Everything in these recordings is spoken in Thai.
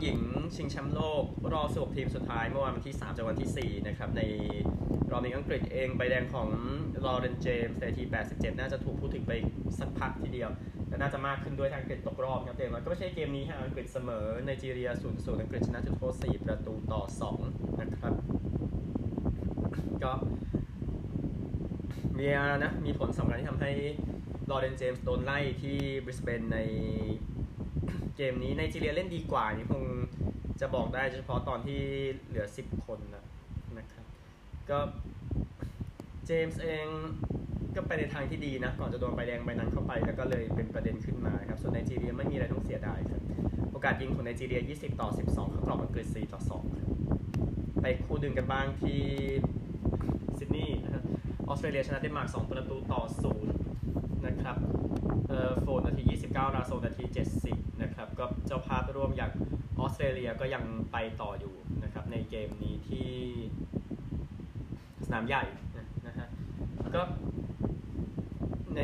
หญิงชิงแชมป์โลก รอบ16ทีมสุดท้ายเมื่อวันที่ 3จนวันที่ 4 นะครับ ในรอบนี้อังกฤษเองใบแดงของลอเรนเจมส์นาที 87 น่าจะถูกพูดถึงไปสักพักทีเดียวและน่าจะมากขึ้นด้วยถ้าอังกฤษตกรอบครับแต่มันก็ไม่ใช่เกมนี้ฮะอังกฤษเสมอไนจีเรีย0 0อังกฤษชนะจุดโทษ4ประตูต่อ 2 นะครับ ก็มีนะมีผลสำคัญที่ทำให้ลอเรนเจมส์โดนไล่ที่บริสเบนใน เกมนี้ไนจีเรียเล่นดีกว่านี่คงจะบอกได้เฉพาะตอนที่เหลือ 10 คนนะนะครับ ก็เจมส์เองก็ไปในทางที่ดีนะ ก่อนจะโดนใบแดงใบนั้นเข้าไป แล้วก็เลยเป็นประเด็นขึ้นมาครับ ส่วนไนจีเรียไม่มีอะไรต้องเสียดายครับ โอกาสยิงของไนจีเรีย 20 ต่อ 12เข้ากรอบอังกฤษ4ต่อ2ครับไปคู่ดึงกันบ้างที่ซิดนีย์นะครับออสเตรเลียชนะเดนมาร์ก2ประตูต่อ 0 นะครับ เอ่อฟอร์ดนาที 29 ราโซนาที 70 นะครับ ก็เจ้าภาพร่วมอย่างออสเตรเลียก็ยังไปต่ออยู่นะครับในเกมนี้ที่สนามใหญ่นะฮะก็ใน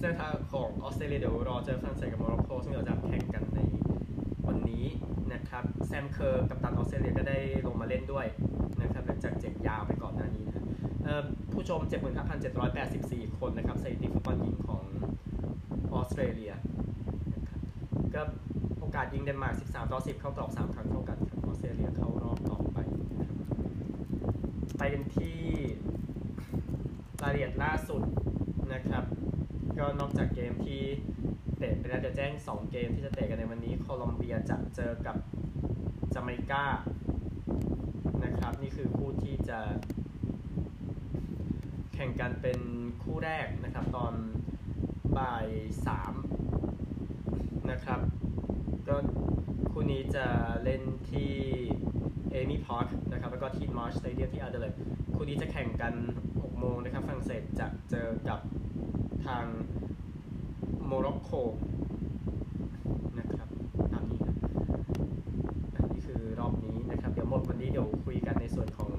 เส้นทางของออสเตรเลียเดี๋ยวรอเจอฝรั่งเศสกับโมร็อกโกซึ่งเราจะแข่งกันในวันนี้นะครับแซมเคอร์กัปตันออสเตรเลียก็ได้ลงมาเล่นด้วยนะครับหลังจากเจ็บยาวไปก่อนหน้านี้นะผู้ชม 75,784 คนนะครับสถิติฟุตบอลหญิงของออสเตรเลีย อกาสยิงเดนมาร์ก 13 ต่อ 10 เข้ากรอบ 3 ครั้งเท่ากันออสเตรเลียเข้ารอบต่อไป ไปกันที่รายละเอียดล่าสุดนะครับ ก็นอกจากเกมที่เตะไปแล้วจะแจ้ง 2 เกมที่จะเตะกันในวันนี้ โคลอมเบียจะเจอกับจาเมกานะครับ นี่คือคู่ที่จะแข่งกันเป็นคู่แรกนะครับ ตอนบ่ายสามนะครับ ก็คู่นี้จะเล่นที่เอมี่พาร์คนะครับแล้วก็ไฮนด์มาร์ชสเตเดียมที่อาเดเลดคู่นี้จะแข่งกัน 6 โมงนะครับฝรั่งเศสจะเจอกับทางโมร็อกโกนะครับตามนี้นะนี่คือรอบนี้นะครับ เดี๋ยวหมดวันนี้เดี๋ยวคุยกันในส่วนของ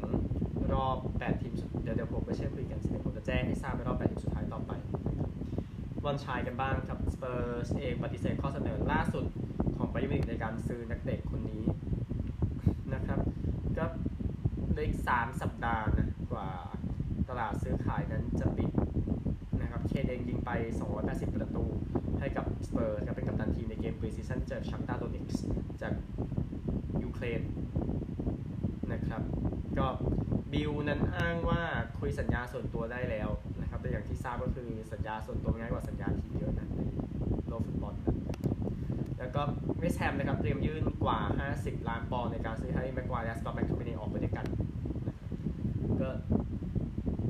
รอบ 8 ทีมเดี๋ยวเดี๋ยวผมไปเช่นคุยกันเดี๋ยวผมจะแจ้งให้ทราบในรอบ 8 ทีมสุดท้ายต่อไปนะครับอลชายกันบ้างครับสเปอร์สเองปฏิเสธข้อเสนอล่าสุด ไบรมิกในการซื้อนักเตะคนนี้นะครับก็เหลืออีก3สัปดาห์นะกว่าตลาดซื้อขายนั้นจะปิดนะครับเคนเองยิงไป 280 ประตูให้กับสเปอร์ครับเป็นกัปตันทีมในเกม pre-season เจอชัคตาร์โดเนตส์กจากยูเครนนะครับก็บิลด์นั้นอ้างว่าคุยสัญญาส่วนตัวได้แล้วนะครับแต่อย่างที่ทราบก็คือสัญญาส่วนตัวง่ายกว่าสัญญาทีมเยอะนะในโลกฟุตบอล เวสต์แฮมนะครับเตรียมยื่นกว่า 50 ล้านปอนด์ในการซื้อให้แม็กไกวร์และสกอตแม็คโทมิเนย์ออกไปด้วยกันก็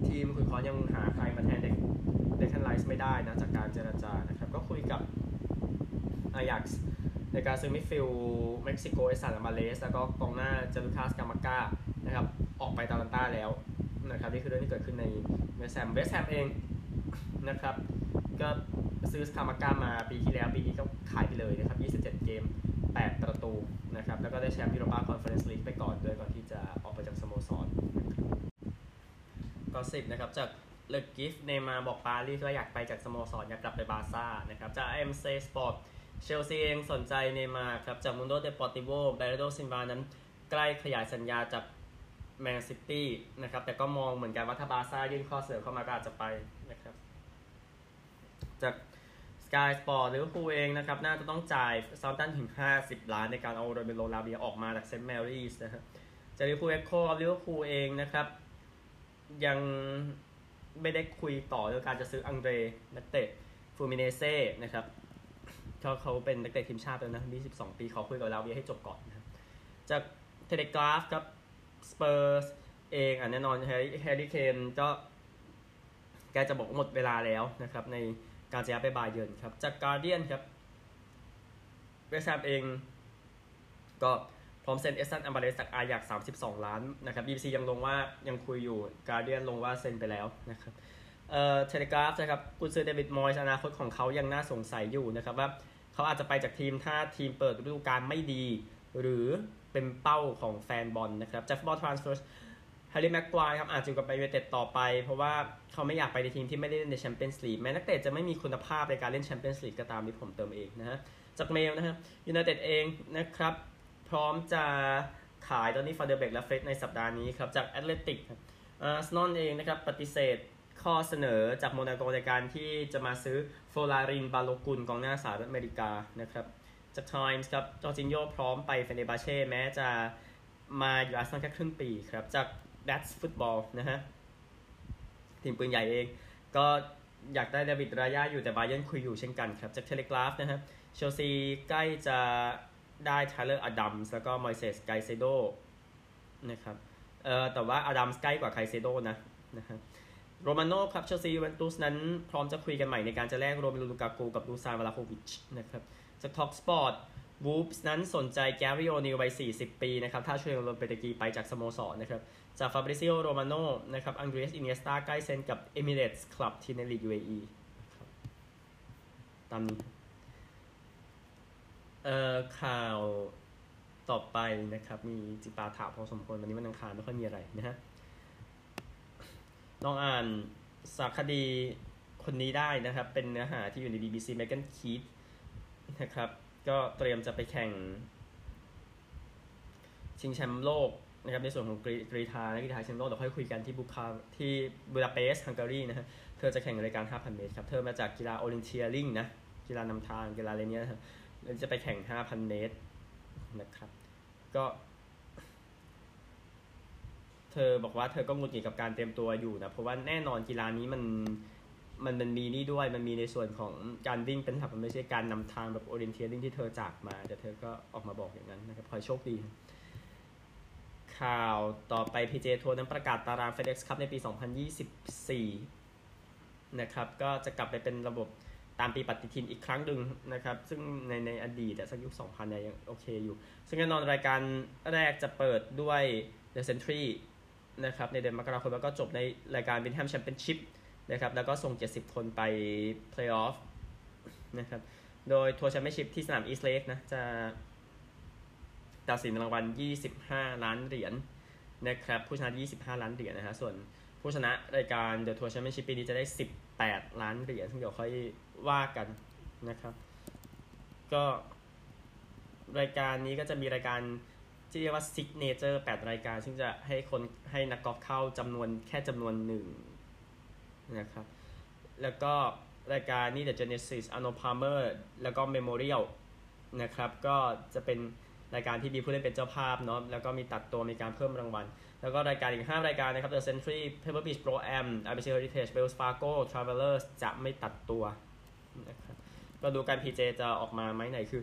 ทีมขุนค้อนยังหาใครมาแทนเด็กเดคันไลส์ไม่ได้นะจากการเจรจานะครับ ก็คุยกับอายักซ์ในการซื้อ midfield เม็กซิโกเอดสันอัลวาเรซแล้วก็กองหน้าจานลูก้านะครับออกไปอตาลันต้าแล้วนะครับนี่คือเรื่องที่เกิดขึ้นในเวสต์แฮมเวสต์แฮมเองนะครับก็ ซื้อสคามัคก้ามาปีที่แล้วปีนี้ก็ขายไปเลยนะครับ27 เกม 8 ประตูนะครับแล้วก็ได้แชมป์ยูโรปาคอนเฟอเรนซ์ลีกไปก่อนด้วยก่อนที่จะออกไปจากสโมสร gossip นะครับจากเลกิ๊ปเนย์มาร์บอกปารีสว่าอยากไปจากสโมสรอยากกลับไปบาร์ซ่านะครับจากอาร์เอ็มเซสปอร์ตเชลซีเองสนใจเนย์มาร์ครับจากมุนโดเดปอร์ติโวแบร์นาร์โดซิลวานั้นใกล้ขยายสัญญาจากแมนซิตี้นะครับแต่ก็มองเหมือนกันว่าถ้าบาร์ซ่ายื่นข้อเสนอเข้ามาก็อาจจะไปนะครับจาก Sky Sports ลิเวอร์พูลเองนะครับน่าจะต้องจ่ายเซาแธมป์ตันถึง 50 ล้านในการเอาโรเมโอลาเวียออกมาจากเซนต์แมรี่สนะครับจากลิเวอร์พูลเอ็กโคลิเวอร์พูลเองนะครับ ยังไม่ได้คุยต่อเรื่องการจะซื้ออังเดรนักเตะฟลูมิเนนเซ่นะครับเขาเขาเป็นนักเตะทีมชาติแล้วนะ22 ปีเขาคุยกับลาเวียให้จบก่อนนะครับจาก Telegraph ครับสเปอร์สเองอะแน่นอนแฮร์รี่แฮร์รี่เคนก็แกจะบอกหมดเวลาแล้วนะครับใน การจะย้ายไปบาเยิร์นครับ จาก Guardian ครับเวสต์แฮมเองก็พร้อมเซ็นเอ็ดสันอัลวาเรซจากอาแจ็กซ์32 ล้านนะครับ BBC ยังลงว่ายังคุยอยู่ Guardian ลงว่าเซ็นไปแล้วนะครับเอ่อ Telegraph นะครับกุนซือเดวิดมอยส์อนาคตของเขายังน่าสงสัยอยู่นะครับว่าเขาอาจจะไปจากทีมถ้าทีมเปิดฤดูกาลไม่ดี หรือเป็นเป้าของแฟนบอลนะครับจาก Football Transfers แฮร์รี่แม็กไกวร์ครับอาจจะอยู่กับยูไนเต็ดต่อไป เพราะว่าเขาไม่อยากไปในทีมที่ไม่ได้เล่นในแชมเปี้ยนส์ลีกแม้นักเตะจะไม่มีคุณภาพในการเล่นแชมเปี้ยนส์ลีกก็ตามที่ผมเติมเองนะฮะจากเมลนะฮะยูไนเต็ดเองนะครับ พร้อมจะขายตอนนี้ฟานเดอเบ็คและเฟร็ดในสัปดาห์นี้ครับจาก Athletic ครับอาร์เซนอลเองนะครับปฏิเสธข้อเสนอจากโมนาโกในการที่จะมาซื้อโฟลารินบาโลกันกองหน้าสหรัฐอเมริกานะครับจาก Times ครับจอร์จินโยพร้อมไปเฟเนบาเช่แม้จะมาอยู่อาร์เซนอลแค่ครึ่งปีครับจาก แบทฟุตบอลนะฮะ ทีมปืนใหญ่เอง ก็อยากได้เดวิดรายาอยู่แต่บาเยิร์นคุยอยู่เช่นกันครับ จาก Telegraph นะฮะเชลซีใกล้จะได้ไทเลอร์อดัมส์แล้วก็มอยเซสไคเซโดนะครับเอ่อแต่ว่าอดัมส์ใกล้กว่าไคเซโดนะนะฮะโรมาโน่ครับเชลซียูเวนตุสนั้นพร้อมจะคุยกันใหม่ในการจะแลกโรเมลูลูกากูกับดูซานวลาโฮวิชนะครับจาก talkSPORT วูฟส์นั้นสนใจแกรี่โอนีลวัย 40 ปีนะครับ ถ้าฆูเลนโลเปเตกีไปจากสโมสรนะครับ จากฟาบริซิโอโรมาโน่นะครับ อันเดรสอิเนียสต้าใกล้เซ็นกับเอมิเรตส์คลับที่ในลีก UAE ครับตามนี้ เอ่อ ข่าวต่อไปนะครับ มีจิปาถะพอสมควรวันนี้วันอังคารไม่ค่อยมีอะไรนะฮะ ลองอ่านสารคดีคนนี้ได้นะครับ เป็นเนื้อหาที่อยู่ใน BBC m e g a n Keith นะครับ ก็เตรียมจะไปแข่ง ชิงแชมป์โลกนะครับในส่วนของกรีกรีธาและกีฬาแชมป์โลกเดี๋ยวค่อยคุยกันที่บุคาที่บูดาเปสต์ฮังการีนะฮะเธอจะแข่งรายการ 5,000 เมตรครับ เธอมาจากกีฬาโอลิมเปียริงนะกีฬานำทางกีฬาอะไรเนี้ยนะครับจะไปแข่ง 5,000 เมตรนะครับก็ เธอบอกว่าเธอก็งุนงิดกับการเตรียมตัวอยู่นะ เพราะว่าแน่นอนกีฬานี้มัน มันมันมีนี่ด้วยมันมีในส่วนของการวิ่งเป็นหลักมันไม่ใช่การนำทางแบบโอเ n นเทียริงที่เธอจากมา แต่เธอก็ออกมาบอกอย่างนั้นนะครับขอโชคดี ข่าวต่อไป PJ ทัวร์นั้นประกาศตาราง FedEx Cup ในปี 2024 นะครับก็จะกลับไปเป็นระบบตามปีปฏิทินอีกครั้งหนึ่งนะครับ ซึ่งในในอดีตแต่สักยุค 2000เนี่ยยังโอเคอยู่ ซึ่งแน่นอนรายการแรกจะเปิดด้วย The Century นะครับในเดือนมกราคมแล้วก็จบในรายการ Winham Championship นะครับแล้วก็ส่ง 70 คนไป Playoff นะครับโดยทัวร์แชมเปี้ยนชิพที่สนาม East Lake นะจะตัดสินรางวัล 25 ล้านเหรียญนะครับผู้ชนะ 25 ล้านเหรียญนะฮะส่วนผู้ชนะรายการ The Tour Championship ปีนี้จะได้ 18 ล้านเหรียญซึ่งเดี๋ยวค่อยว่ากันนะครับ ก็รายการนี้ก็จะมีรายการที่เรียกว่า Signature 8รายการ ซึ่งจะให้คนให้นักกอล์ฟเข้าจำนวนแค่จำนวนหนึ่ง นะครับ แล้วก็รายการนี้ The Genesis a n o Palmer แล้วก็ Memorial นะครับ ก็จะเป็นรายการที่มีผู้เล่นเป็นเจ้าภาพเนาะ แล้วก็มีตัดตัวมีการเพิ่มรางวัล แล้วก็รายการอีก 5 รายการนะครับ The Century Pebble Beach Pro Am IBC Heritage Wells Fargo Travelers จะไม่ตัดตัวนะครับก็ดูการ PJ จะออกมาไหมไหนคือ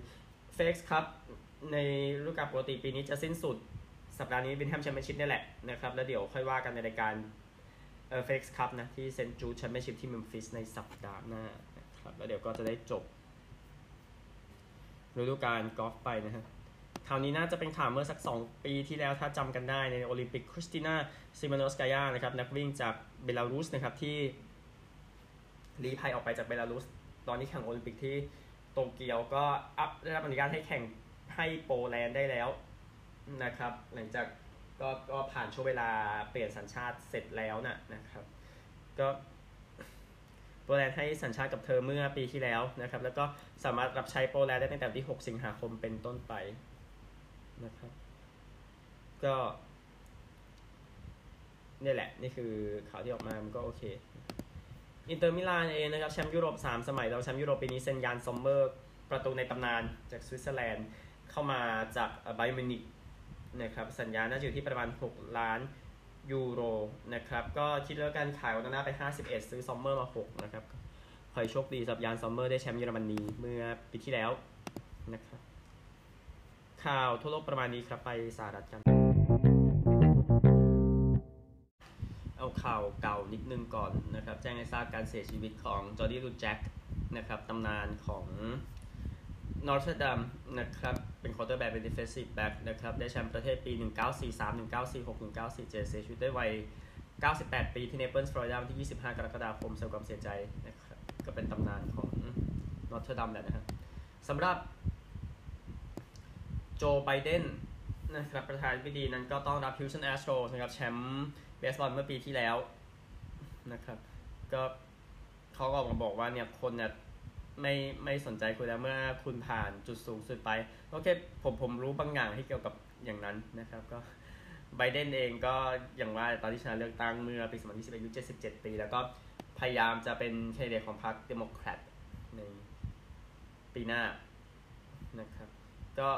f ฟ x ครับในฤดูกาลปกติปีนี้จะสิ้นสุดสัปดาห์นี้เป็นแฮมแชมเปี้ยนชิพนี่แหละนะครับ แล้วเดี๋ยวค่อยว่ากันในรายการ เอ่อ FedEx Cup นะ ที่เซนจูแชมเปี้ยนชิพที่เมมฟิสในสัปดาห์หน้านะครับ แล้วเดี๋ยวก็จะได้จบฤดูกาลกอล์ฟไปนะฮะคราวนี้น่าจะเป็นข่าวเมื่อสัก 2 ปีที่แล้วถ้าจำกันได้ในโอลิมปิกคริสติน่าซิมานอสกายานะครับ นักวิ่งจากเบลารุสนะครับที่ลี้ภัยออกไปจากเบลารุส ตอนนี้แข่งโอลิมปิกที่โตเกียวก็อัพได้รับอนุญาตให้แข่งให้โปแลนด์ได้แล้วนะครับ หลังจาก ก็ก็ผ่านช่วงเวลาเปลี่ยนสัญชาติเสร็จแล้วนะนะครับ ก็โปแลนด์ให้สัญชาติกับเธอเมื่อปีที่แล้วนะครับ แล้วก็สามารถรับใช้โปแลนด์ได้ตั้งแต่วันที่ 6 สิงหาคมเป็นต้นไปนะครับ ก็นี่แหละ นี่คือข่าวที่ออกมา มันก็โอเค อินเตอร์มิลานเองนะครับแชมป์ยุโรป 3 สมัยรองแชมป์ยุโรปปีนี้เซ็นยานซอมเมอร์ ประตูในตำนานจากสวิตเซอร์แลนด์เข้ามาจากบาเยิร์นมิวนิก นะครับสัญญาน่าจะอยู่ที่ประมาณ 6 ล้านยูโรนะครับก็คิดแล้วกันขายโอนานาไป 51 ซื้อซอมเมอร์มา 6 นะครับขอให้โชคดีครับยานซอมเมอร์ได้แชมป์เยอรมนีเมื่อปีที่แล้วนะครับข่าวทั่วโลกประมาณนี้ครับไปสหรัฐกัน เอาข่าวเก่านิดนึงก่อนนะครับแจ้งให้ทราบการเสียชีวิตของจอห์นนี่ลูแจ็คนะครับตำนานของ Notre Dame นะครับ เป็น quarterback เป็น defensive back นะครับ ได้แชมป์ประเทศปี 1943 1946 1947 เสียชีวิตด้วยวัย 98 ปีที่เนเปิลส์ฟลอริดาวันที่ 25 กรกฎาคมแสดงความเสียใจนะครับ ก็เป็นตำนานของ Notre Dame แหละนะครับสำหรับโจไบเดนนะครับประธานาธิบดีนั้นก็ต้องรับฮิวสตันแอสโตรนะครับแชมป์เบสบอลเมื่อปีที่แล้วนะครับ ก็เขาก็ออกมาบอกว่าเนี่ยคนเนี่ย ไม่ไม่สนใจคุณแล้วเมื่อคุณผ่านจุดสูงสุดไป โอเค ผมผมรู้บางอย่างที่เกี่ยวกับอย่างนั้นนะครับ ก็ไบเดนเองก็อย่างว่าตอนที่ชนะเลือกตั้งเมื่อปี 2021อายุ77 ปี แล้วก็พยายามจะเป็นแคนดิเดตของพรรคเดโมแครตในปีหน้านะครับ ก็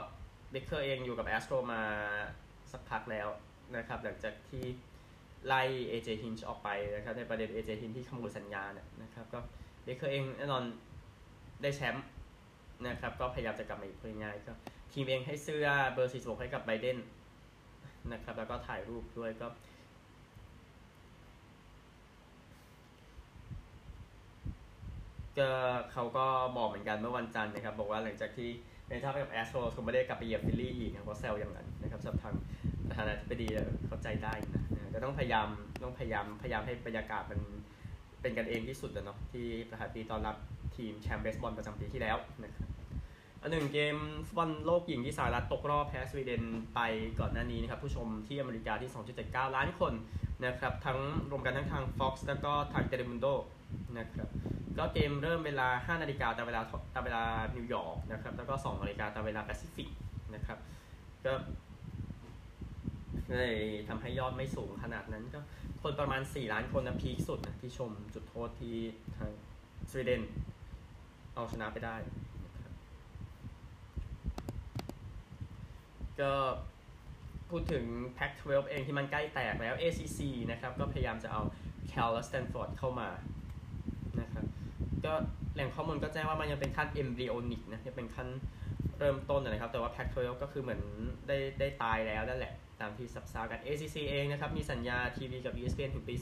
เบคเคอร์เองอยู่กับแอสโตรมาสักพักแล้วนะครับ หลังจากที่ไล่เอเจฮินช์ออกไปนะครับ ในประเด็นเอเจฮินช์ที่ขโมยสัญญาณเนี่ยนะครับ ก็เบคเคอร์เองแน่นอน ได้แชมป์นะครับ ก็พยายามจะกลับมาอีกพูดง่ายๆก็ทีมเองให้เสื้อเบอร์ 46 ให้กับไบเดนนะครับ แล้วก็ถ่ายรูปด้วยก็ ก็เขาก็บอกเหมือนกันเมื่อวันจันทร์นะครับ บอกว่าหลังจากที่เป็นท่าไปกับแอสโตรคงไม่ได้กลับไปเหยียบฟิลลี่อีกนะเพราะแซวอย่างนั้นนะครับสำหรับทางประธานาธิบดีเข้าใจได้นะนะก็ต้องพยายามต้องพยายามพยายามให้บรรยากาศมันเป็นกันเองที่สุดนะเนาะที่ประธานาธิบดีต้อนรับ ทีมแชมป์เบสบอลประจำปีที่แล้วนะครับอันหนึ่งเกมฟุตบอลโลกหญิงที่สหรัฐตกรอบแพ้สวีเดนไปก่อนหน้านี้นะครับ ผู้ชมที่อเมริกาที่ 2.79 ล้านคนนะครับ ทั้งรวมกันทั้งทาง Fox แล้วก็ทาง Telemundo นะครับก็เกมเริ่มเวลา 5 นาฬิกาตามเวลาตามเวลานิวยอร์กนะครับ แล้วก็ 2 นาฬิกาตามเวลาแปซิฟิกนะครับก็เลยทำให้ยอดไม่สูงขนาดนั้นก็คนประมาณ 4 ล้านคนนะพีคสุดนะที่ชมจุดโทษที่ทางสวีเดน เอาชนะไปได้ ก็พูดถึง Pac-12 เองที่มันใกล้แตกแล้ว ACC นะครับ ก็พยายามจะเอา Cal และ Stanford เข้ามานะครับก็แหล่งข้อมูลก็แจ้งว่ามันยังเป็นขั้น embryonic นะยังเป็นขั้นเริ่มต้นนะครับ แต่ว่า Pac-12 ก็คือเหมือนได้ได้ตายแล้วนั่นแหละ ตามที่สับซากัน ACC เองนะครับ มีสัญญาทีวีกับ ESPN ถึงปี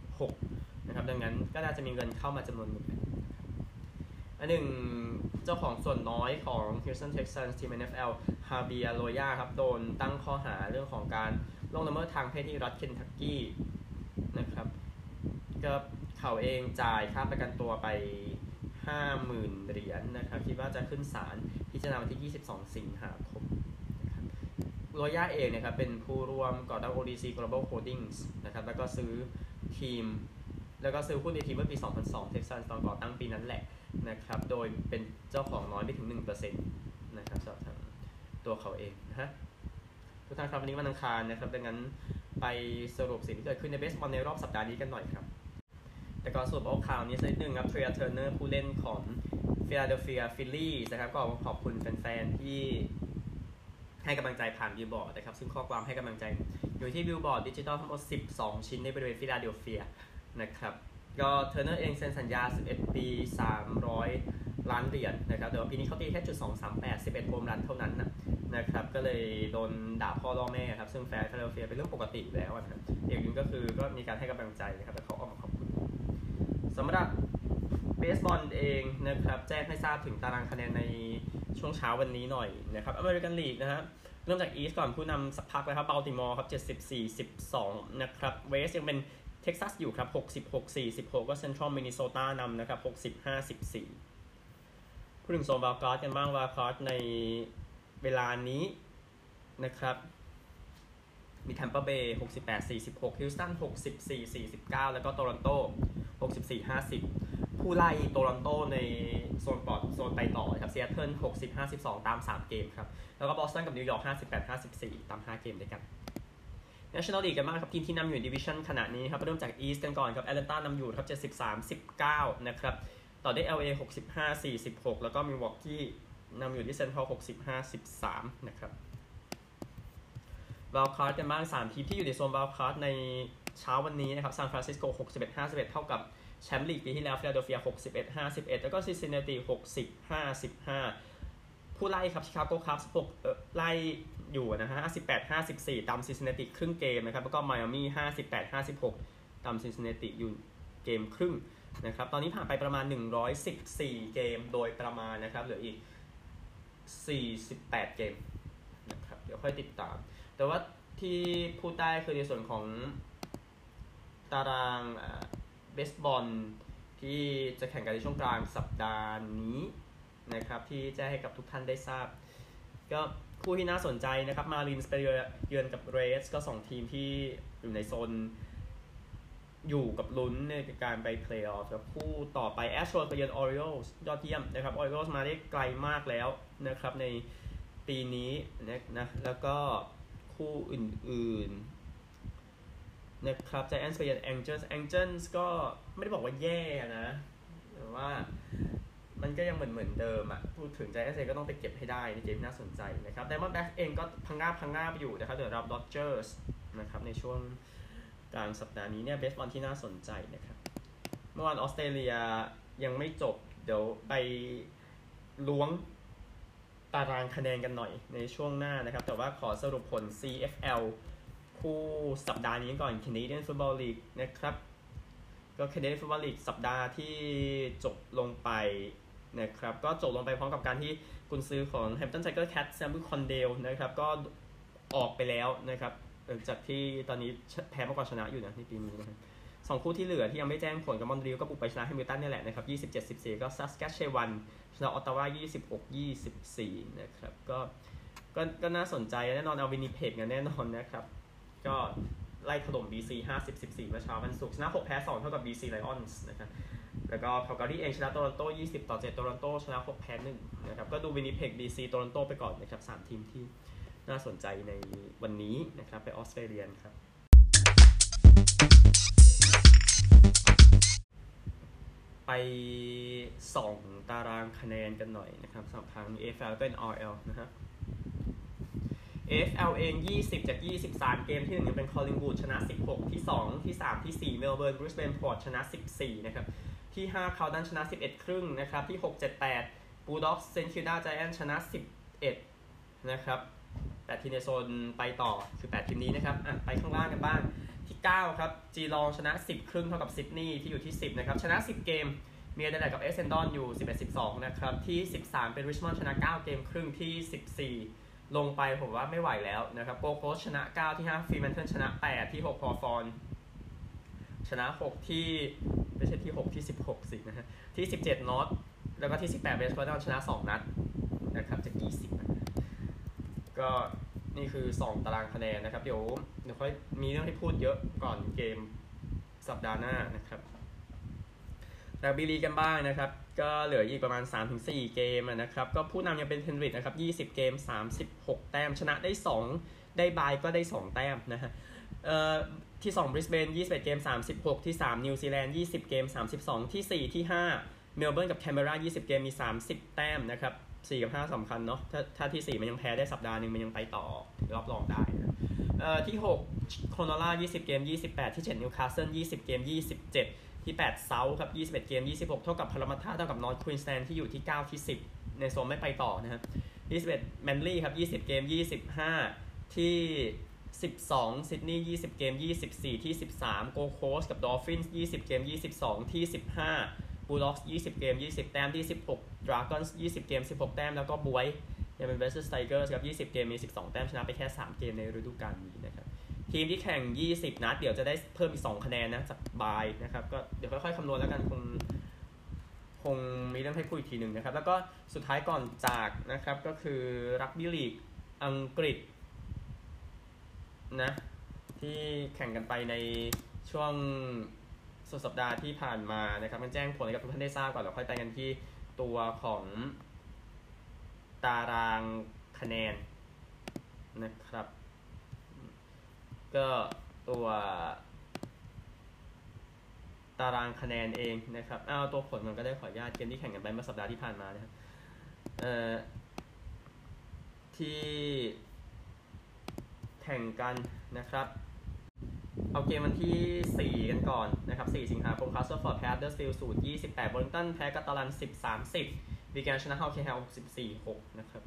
2036 นะครับ ดังนั้นก็น่าจะมีเงินเข้ามาจำนวนหนึ่ง อันหนึ่งเจ้าของส่วนน้อยของ Houston Texans ทีม NFL ฮาเบียโรยาครับ โดนตั้งข้อหาเรื่องของการล่วงละเมิดทางเพศที่รัฐเคนทักกี้นะครับก็เขาเองจ่ายค่าประกันตัวไป 50,000 เหรียญนนะครับ คิดว่าจะขึ้นศาลพิจารณาวันที่ 22 สิงหาคมครับ Loya เองนะครับเป็นผู้ร่วมก่อตั้ง OTC Global Holdings นะครับแล้วก็ซื้อทีม แล้วก็ซื้อหุ้นในทีมเมื่อปี 2002 Texans ตอนก่อตั้งปีนั้นแหละ นะครับ โดยเป็นเจ้าของน้อยไม่ถึง 1%นะครับสำหรับทางตัวเขาเองนะฮะทุกท่านครับวันนี้วันอังคารนะครับ ดังนั้นไปสรุปสิ่งที่เกิดขึ้นในเบสบอลในรอบสัปดาห์นี้กันหน่อยครับ แต่ก่อนสรุปเอาข่าวนี้สักนิดนึงครับ Trea Turner ผู้เล่นของPhiladelphia Phillies นะครับก็ขอบคุณแฟนๆที่ให้กำลังใจผ่านบิลบอร์ดนะครับ ซึ่งข้อความให้กำลังใจอยู่ที่บิลบอร์ดดิจิทัลทั้งหมด 12 ชิ้นในบริเวณฟิลาเดลเฟียนะครับ ก็ Turner เองเซ็นสัญญา 11 ปี 300 ล้านเหรียญนะครับแต่ว่าปีนี้เขาตีแค่จุด238 11โฮมรันเท่านั้นนะนะครับก็เลยโดนด่าพ่อล่อแม่ครับ ซึ่งแฟนฟิลาเดลเฟียเป็นเรื่องปกติแล้วนะครับอีกหนึ่งก็คือก็มีการให้กำลังใจนะครับแต่เขาออกมาขอบคุณสำหรับเบสบอลเองนะครับแจ้งให้ทราบถึงตารางคะแนนในช่วงเช้าวันนี้หน่อยนะครับ American League นะครับเริ่มจาก East ก่อนผู้นำสักพักเลยครับเบลติมอร์ครับ74 12นะครับ West ยังเป็น เท็กซัสอยู่ครับ66 46ก็เซ็นทรัลมินนิโซตานำนะครับ 60 54พูดถึงโซน wild card กันบ้าง wild card ในเวลานี้นะครับ มี Tampa Bay 68 46 Houston 64 49 แล้วก็โตรอนโต 64 50 ผู้ไล่โตรอนโตในโซนปอดโซนไปต่อครับเซีแอตเทิล60 52 ตาม 3 เกมครับ แล้วก็บอสตันกับนิวยอร์ก58 54 ตาม 5 เกมด้วยกัน National League กันบ้างครับทีมที่นำอยู่ดิวิชั่นขณะนี้ครับเริ่มจาก East กันก่อนครับแอตแลนตานำอยู่ครับ73 19นะครับต่อด้วย LA 65 46 แล้วก็มีวอกกี้นำอยู่ที่เซนทรัล65 13นะครับwild card กันบ้าง 3 ทีมที่อยู่ในโซน wild card ในเช้าวันนี้นะครับซานฟรานซิสโก61 51 เท่ากับแชมป์ลีกปีที่แล้วฟิลาเดลเฟีย61 51 แล้วก็ซินซินเนติ60 55 ผู้ไล่ครับ Chicago Cubs เอ่อไล่อยู่นะฮะ58 54ตามซินซินเนติครึ่งเกมนะครับ แล้วก็ไมอามี่58 56ตามซินซินเนติอยู่เกมครึ่งนะครับ ตอนนี้ผ่านไปประมาณ 114 เกมโดยประมาณนะครับ เหลืออีก 48 เกมนะครับ เดี๋ยวค่อยติดตาม แต่ว่าที่พูดได้คือในส่วนของตารางเบสบอลที่จะแข่งกันในช่วงกลางสัปดาห์นี้ นะครับที่แจ้งให้กับทุกท่านได้ทราบ ก็คู่ที่น่าสนใจนะครับ Marlins ไปเยือนกับ Reds ก็2ทีมที่อยู่ในโซนอยู่กับลุ้นในการไปเพลย์ออฟกับคู่ต่อไป Astros ไปเยือน Orioles ยอดเยี่ยมนะครับ Orioles มาได้ไกลมากแล้วนะครับในปีนี้นะนะแล้วก็คู่อื่นๆนะครับ Giants ไปเยือน Angels Angels ก็ไม่ได้บอกว่าแย่นะ แต่ว่า มันก็ยังเหมือนเหมือนเดิมอะพูดถึง Giants เองก็ต้องไปเก็บให้ได้ในเกมน่าสนใจนะครับ Diamondbacks เองก็พังงาบพังงาบอยู่นะครับเดี๋ยวรับ Dodgers นะครับในช่วงกลางสัปดาห์นี้เนี่ยเบสบอลที่น่าสนใจนะครับเมื่อวานออสเตรเลียยังไม่จบ เดี๋ยวไปล้วงตารางคะแนนกันหน่อยในช่วงหน้านะครับ แต่ว่าขอสรุปผล CFL คู่สัปดาห์นี้ก่อน Canadian Football League นะครับ ก็ Canadian Football League สัปดาห์ที่จบลงไป นะครับก็จบลงไปพร้อมกับการที่กุนซื้อของ Hampton Tiger Cat แซมบูคอนเดลนะครับก็ออกไปแล้วนะครับหลังจากที่ตอนนี้แพ้มากกว่าชนะอยู่นะในปีนี้นะครับสองคู่ที่เหลือที่ยังไม่แจ้งผลกับมอนทรีอลก็บุกไปชนะแฮมิลตันนี่แหละนะครับ 27-14 ก็ Saskatchewan ชนะออตตาวา 26-24 นะครับก็ก็ก็น่าสนใจแน่นอนเอา Winnipeg กันแน่นอนนะครับ ก็ไล่ถล่ม BC 50-14 เมื่อเช้าวันศุกร์ชนะ 6 แพ้ 2 เท่ากับ BC Lions นะครับ แล้วก็คาลการีเองชนะโตรอนโต 20 ต่อ 7 โตรอนโตชนะ 6 แพ้ 1 นะครับ ก็ดู Winnipeg BC โตรอนโตไปก่อนนะครับ 3 ทีมที่น่าสนใจในวันนี้นะครับ ไปออสเตรเลียครับ ไปส่องตารางคะแนนกันหน่อยนะครับสำหรับทาง AFL แล้วก็ NRL นะฮะ AFL เอง 20 จาก 23 เกมที่ 1 ยังเป็น Collingwood ชนะ 16 ที่ 2 ที่ 3 ที่4 Melbourne Brisbane Port ชนะ 14 นะครับ ที่5 Carlton ชนะ 11 ครึ่งนะครับ ที่ 6 7 8 Bulldogs St Kilda Giants ชนะ 11 นะครับแต่ทีมในโซนไปต่อคือ8ทีมนี้นะครับอะไปข้างล่างกันบ้างที่9ครับ Geelong ชนะ 10 ครึ่งเท่ากับซิดนีย์ที่อยู่ที่ 10 นะครับ ชนะ 10 เกมมีอเดเลดกับ Essendon อยู่ 11-12 นะครับ ที่ 13 เป็นริชมอนด์ชนะ 9 เกมครึ่งที่ 14 ลงไปผมว่าไม่ไหวแล้วนะครับโกโคสชนะ 9 ที่ 5 Fremantle ชนะ 8 ที่ 6 พอฟอน ชนะ 6 ที่ ไม่ใช่ที่ 6 ที่ 16 สินะฮะ ที่ 17นอตแล้วก็ที่ 18เบสคอร์ดอนชนะ 2 นัดนะครับจาก20นะก็นี่คือ 2 ตารางคะแนนนะครับ เดี๋ยวเดี๋ยวค่อยมีเรื่องให้พูดเยอะก่อนเกมสัปดาห์หน้านะครับรักบีลีกันบ้างนะครับ ก็เหลืออีกประมาณ 3-4 เกมนะครับ ก็ผู้นำยังเป็นเทนริดนะครับ 20 เกม 36 แต้ม ชนะได้ 2 ได้บายก็ได้ 2 แต้มนะฮะ เอ่อ ที่2บริสเบน21 เกม 36 ที่ 3 นิวซีแลนด์ 20 เกม 32 ที่ 4 ที่ 5 เมลเบิร์นกับแคนเบรา 20 เกมมี 30 แต้มนะครับ 4 กับ 5สำคัญเนาะถ้าถ้าที่ 4 มันยังแพ้ได้สัปดาห์หนึ่งมันยังไปต่อรอบรองได้นะเอ่อที่6 Cronulla 20 เกม 28 ที่ 7 นิวคาสเซิล 20 เกม 27 ที่ 8 เซาท์ครับ 21 เกม 26 เท่ากับ Parramatta เท่ากับนอร์ทควีนสแลนด์ที่อยู่ที่ 9 ที่ 10 ในโซนไม่ไปต่อนะครับ21 Manly ครับ 20 เกม 25 ที่ 12ซิดนีย์20 เกม 24 ที่ 13 โกโคสกับ Dolphins 20 เกม 22 ที่ 15 Bulldogs 20 เกม 20 แต้มที่ 16 Dragons 20 เกม 16 แต้ม แล้วก็บ๊วยยังเป็น Wests Tigers ครับ20 เกม มี 12 แต้ม ชนะไปแค่ 3 เกมในฤดูกาลนี้นะครับ ทีมที่แข่ง 20 นัด เดี๋ยวจะได้เพิ่มอีก 2 คะแนนนะ จาก bye นะครับ ก็เดี๋ยวค่อยๆคำนวณแล้วกันคงคงมีเรื่องให้พูดอีกทีหนึ่งนะครับ แล้วก็สุดท้ายก่อนจากนะครับก็คือรักบี้ลีกอังกฤษ นะ ที่แข่งกันไปในช่วงสุดสัปดาห์ที่ผ่านมานะครับมันแจ้งผลให้กับทุกท่านได้ทราบก่อนแล้วค่อยไปกันที่ตัวของตารางคะแนนนะครับ ก็ตัวตารางคะแนนเองนะครับเอาตัวผลมันก็ได้ขออนุญาตเกมที่แข่งกันไปเมื่อสัปดาห์ที่ผ่านมานะครับ เอ่อ ที่ แข่งกันนะครับ เอาเกมวันที่ 4 กันก่อนนะครับ 4 สิงหาคมคาสเซิลฟอร์ดแพ้เดอร์สฟิลสูตร28บริงตันแพ้กัตตาลัน 10 30วีแกนชนะเฮาเคเฮล64 6 นะครับ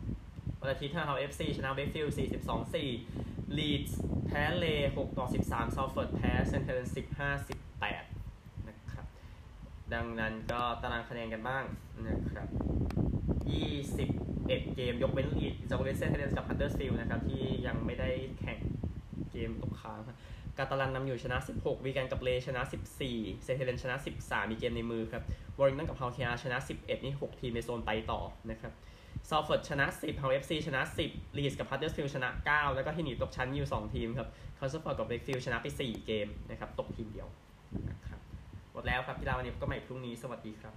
วันอาทิตย์ท่าเฮาเอฟซีชนะเบฟฟิลด์42 4ลีดส์แพ้เล6ต่อ 13ซาวเฟิร์ดแพ้เซนเทเลน15 18นะครับ ดังนั้นก็ตารางคะแนนกันบ้างนะครับ 21 เกมยกเว้นลีดจากเวสเซนเทอร์กับฮันเดอร์สฟิลนะครับที่ยังไม่ได้แข่งเกมตกค้างกาตาลันนำอยู่ชนะ 16 วีแกนกับเลชนะ 14 เซเทเลนชนะ 13 มีเกมในมือครับวอริงตันกับเฮาเคอาชนะ 11 นี่ 6 ทีมในโซนไปต่อนะครับซาวเฟิร์ดชนะ 10ฮัลล์เอฟซีชนะ 10 ลีดส์กับฮัดเดอร์สฟิลด์ชนะ 9 แล้วก็ที่หนีตกชั้นอยู่ 2 ทีมครับแคสเซิลฟอร์ดกับเวกฟิลด์ชนะไป 4 เกมนะครับตกทีมเดียวนะ หมดแล้วครับกีฬาวันนี้ก็ใหม่พรุ่งนี้สวัสดีครับ